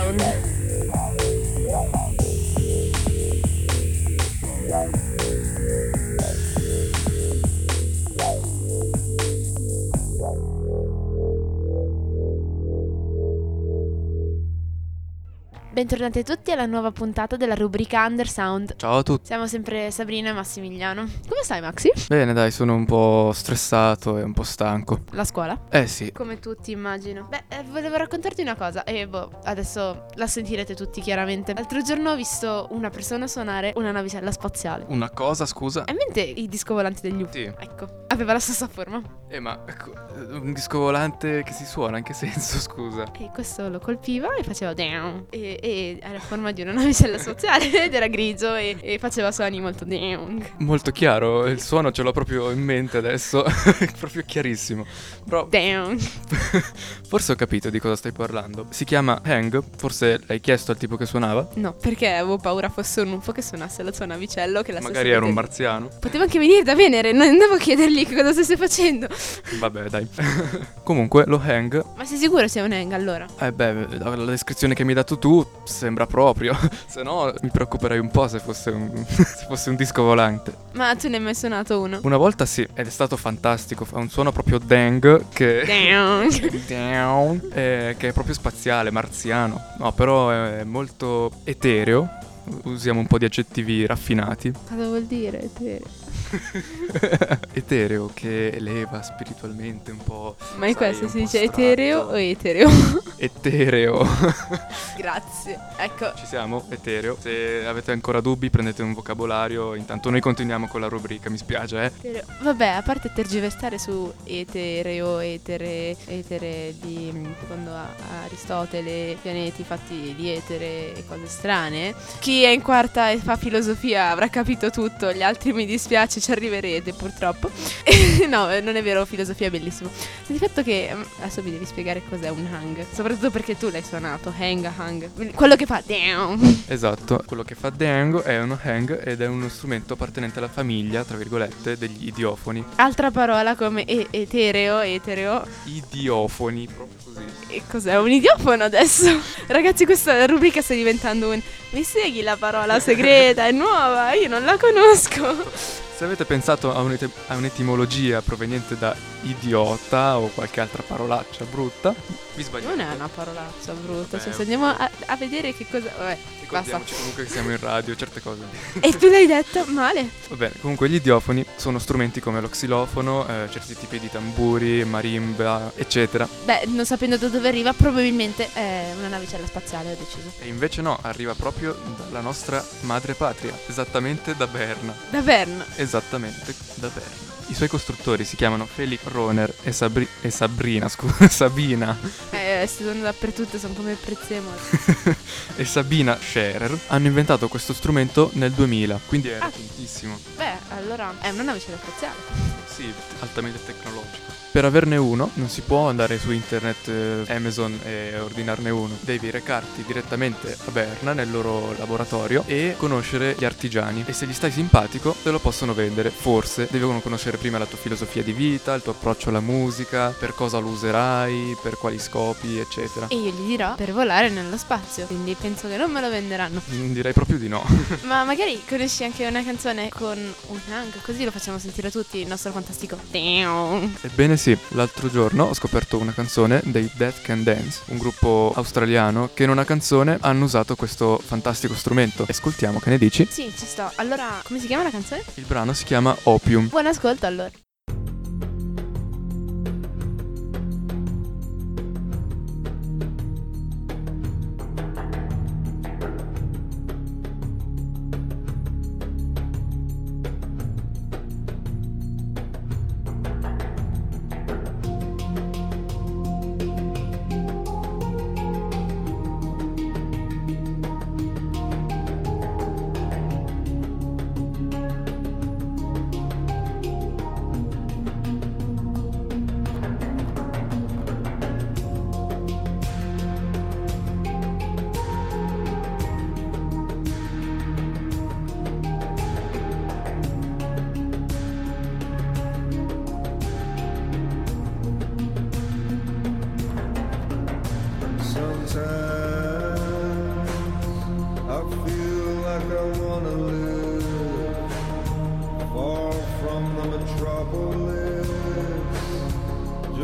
down. Bentornati a tutti alla nuova puntata della rubrica Undersound. Ciao a tutti. Siamo sempre Sabrina e Massimiliano. Come stai Maxi? Bene, dai, sono un po' stressato e un po' stanco. La scuola? Eh sì. Come tutti immagino. Beh, eh, volevo raccontarti una cosa e boh, adesso la sentirete tutti chiaramente. L'altro giorno ho visto una persona suonare una navicella spaziale. Una cosa, scusa? Hai in mente i disco volanti degli UFO? Sì. Ecco, aveva la stessa forma. Eh, ma ecco, un disco volante che si suona, in che senso, scusa? E questo lo colpiva e faceva down. E, e era a forma di una navicella spaziale ed era grigio e, e faceva suoni molto. Molto chiaro, il suono ce l'ho proprio in mente adesso, proprio chiarissimo. Però forse ho capito di cosa stai parlando. Si chiama Hang, forse l'hai chiesto al tipo che suonava? No, perché avevo paura fosse un UFO che suonasse la sua navicello che la Magari era un marziano. Poteva anche venire da Venere, non andavo a chiedergli che cosa stesse facendo. Vabbè, dai. Comunque, lo Hang, Ma sei sicuro sia un hang allora? eh beh, dalla descrizione che mi hai dato tu, sembra proprio. Se no, mi preoccuperei un po' se fosse un, se fosse un disco volante. Ma tu ne hai mai suonato uno? Una volta sì, ed è stato fantastico. Fa un suono proprio dang che. Down. Down, eh, che è proprio spaziale, marziano. No, però è molto etereo. Usiamo un po' di aggettivi raffinati. Cosa vuol dire? Te? etereo che eleva spiritualmente un po'. Ma in sai, questo si dice astratto. etereo o etereo? Etereo. Grazie. Ecco. Ci siamo? Etereo. Se avete ancora dubbi, prendete un vocabolario. Intanto noi continuiamo con la rubrica, mi spiace, eh. Etereo. Vabbè, a parte tergiversare su etereo, etere, etere di mm, secondo Aristotele, pianeti fatti di etere e cose strane. Chi è in quarta e fa filosofia avrà capito tutto, gli altri mi dispiace, ci arriverete purtroppo. no, eh, non è vero, filosofia è bellissimo. Di fatto che mm, adesso vi devi spiegare cos'è un hang, soprattutto perché tu l'hai suonato, hang, hang. Quello che fa down. Esatto, quello che fa Django è uno hang ed è uno strumento appartenente alla famiglia, tra virgolette, degli idiofoni. Altra parola come e- etereo, etereo. Idiofoni, proprio così. E cos'è un idiofono adesso? Ragazzi, questa rubrica sta diventando un. Mi segui la parola segreta? È nuova, io non la conosco. Se avete pensato a, un'ete- a un'etimologia proveniente da idiota o qualche altra parolaccia brutta, vi sbagliate. Non è una parolaccia brutta. Beh, Cioè, se andiamo a, a vedere che cosa. Vabbè, basta. Comunque che siamo in radio, certe cose. E tu l'hai detto male. Va bene, comunque gli idiofoni sono strumenti come lo xilofono, eh, certi tipi di tamburi, marimba, eccetera. Beh, non sapendo da dove arriva, probabilmente è una navicella spaziale, ho deciso. E invece no, arriva proprio dalla nostra madre patria, esattamente da Berna. Da Berna. Esattamente da Berna. I suoi costruttori si chiamano Felix Roner e, Sabri- e Sabrina, scusa, Sabina Eh, si sono dappertutto, sono come prezzemoli. e Sabina Scherer hanno inventato questo strumento nel 2000, quindi è Ah. recentissimo. Beh, allora è una navicella spaziale. Sì, altamente tecnologico. Per averne uno non si può andare su internet eh, Amazon e ordinarne uno. Devi recarti direttamente a Berna nel loro laboratorio e conoscere gli artigiani. E se gli stai simpatico te lo possono vendere. Forse devono conoscere prima la tua filosofia di vita, il tuo approccio alla musica, per cosa lo userai, per quali scopi, eccetera. E io gli dirò per volare nello spazio. Quindi penso che non me lo venderanno. Mm, Direi proprio di no. Ma magari conosci anche una canzone con un hang, così lo facciamo sentire a tutti il nostro fantastico. Ebbene sì, l'altro giorno ho scoperto una canzone dei Death Can Dance, un gruppo australiano che in una canzone hanno usato questo fantastico strumento. Ascoltiamo, che ne dici? Sì, ci sto. Allora, come si chiama la canzone? Il brano si chiama Opium. Buon ascolto allora.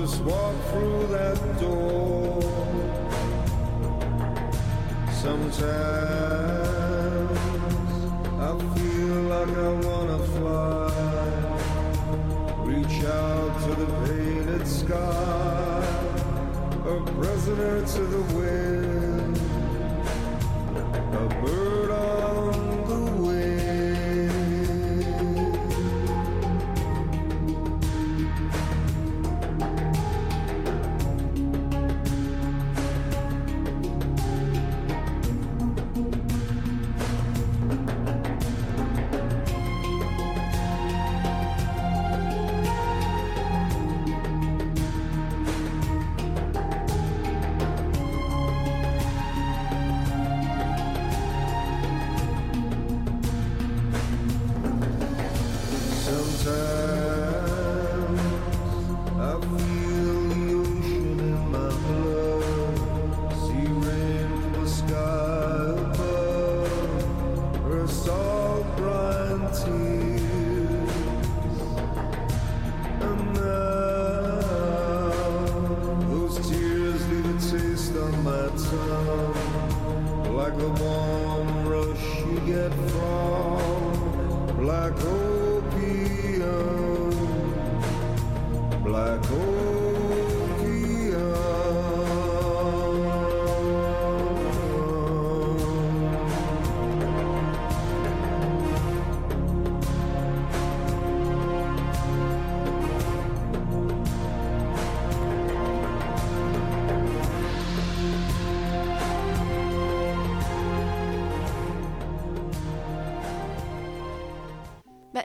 Just walk through that door. Sometimes I feel like I wanna fly, reach out to the painted sky, a prisoner to the wind, my tongue, like the warm rush you get from black opium, black opium.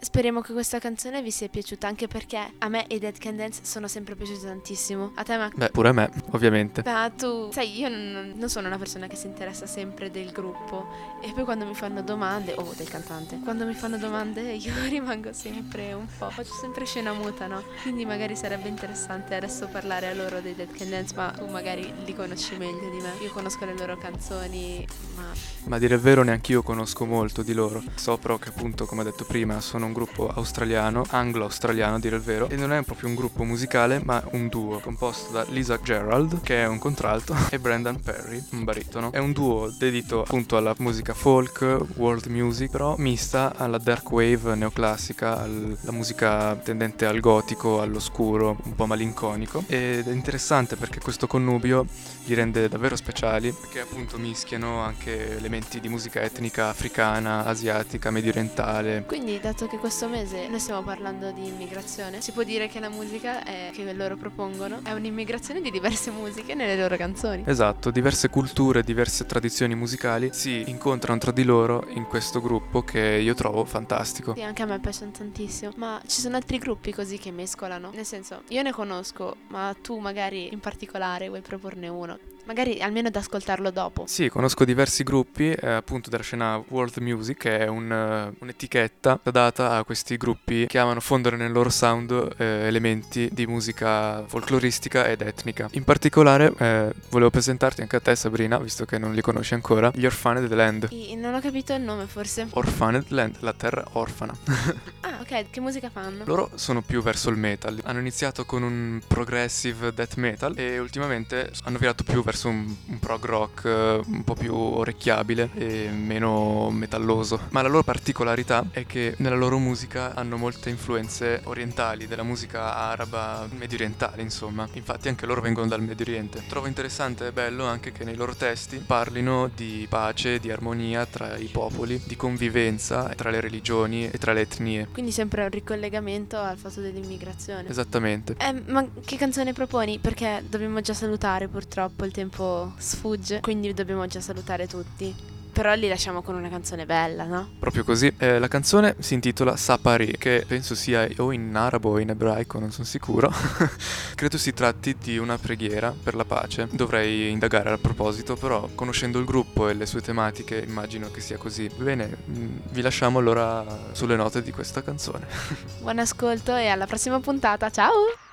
Speriamo che questa canzone vi sia piaciuta anche perché a me i Dead Can Dance sono sempre piaciuti tantissimo. A te, Mac? Beh, pure a me, ovviamente. Ma tu, sai, io non, non sono una persona che si interessa sempre del gruppo e poi quando mi fanno domande, o del cantante, quando mi fanno domande io rimango sempre un po', faccio sempre scena muta, no? Quindi magari sarebbe interessante adesso parlare a loro dei Dead Can Dance, ma tu magari li conosci meglio di me. Io conosco le loro canzoni, ma Ma a dire il vero neanch'io conosco molto di loro. So però che appunto, come ho detto prima, sono un gruppo australiano, anglo-australiano a dire il vero, e non è proprio un gruppo musicale, ma un duo composto da Lisa Gerald, che è un contralto, e Brendan Perry, un baritono. È un duo dedito appunto alla musica folk, world music, però mista alla dark wave neoclassica, alla musica tendente al gotico, all'oscuro, un po' malinconico. Ed è interessante perché questo connubio li rende davvero speciali, perché appunto mischiano anche elementi di musica etnica africana, asiatica, medio orientale. Quindi, dato che questo mese noi stiamo parlando di immigrazione, si può dire che la musica è- che loro propongono è un'immigrazione di diverse musiche nelle loro canzoni. Esatto, diverse culture, diverse tradizioni musicali si incontrano tra di loro in questo gruppo che io trovo fantastico. Sì, anche a me piacciono tantissimo. Ma ci sono altri gruppi così che mescolano. Nel senso, io ne conosco, ma tu magari in particolare vuoi proporne uno. Magari almeno da ascoltarlo dopo. Sì, conosco diversi gruppi eh, appunto della scena world music, che è un, eh, un'etichetta data a questi gruppi che amano fondere nel loro sound eh, elementi di musica folcloristica ed etnica. In particolare eh, volevo presentarti anche a te Sabrina, visto che non li conosci ancora, gli Orphaned Land. I- non ho capito il nome forse. Orphaned Land, la terra orfana. Ah, ok, che musica fanno? Loro sono più verso il metal. Hanno iniziato con un progressive death metal e ultimamente hanno virato più verso un, un prog rock eh, un po' più orecchiabile e meno metalloso. Ma la loro particolarità è che nella loro musica hanno molte influenze orientali, della musica araba, medio orientale, insomma. Infatti anche loro vengono dal Medio Oriente. Trovo interessante e bello anche che nei loro testi parlino di pace, di armonia tra i popoli, di convivenza tra le religioni e tra le etnie. Quindi sempre un ricollegamento al fatto dell'immigrazione. Esattamente. Eh, ma che canzone proponi? Perché dobbiamo già salutare purtroppo, il tempo sfugge, quindi dobbiamo già salutare tutti. Però li lasciamo con una canzone bella, no? Proprio così. Eh, la canzone si intitola Sapari, che penso sia o in arabo o in ebraico, non sono sicuro. Credo si tratti di una preghiera per la pace. Dovrei indagare al proposito, però conoscendo il gruppo e le sue tematiche immagino che sia così. Bene, mm, vi lasciamo allora sulle note di questa canzone. Buon ascolto e alla prossima puntata, ciao!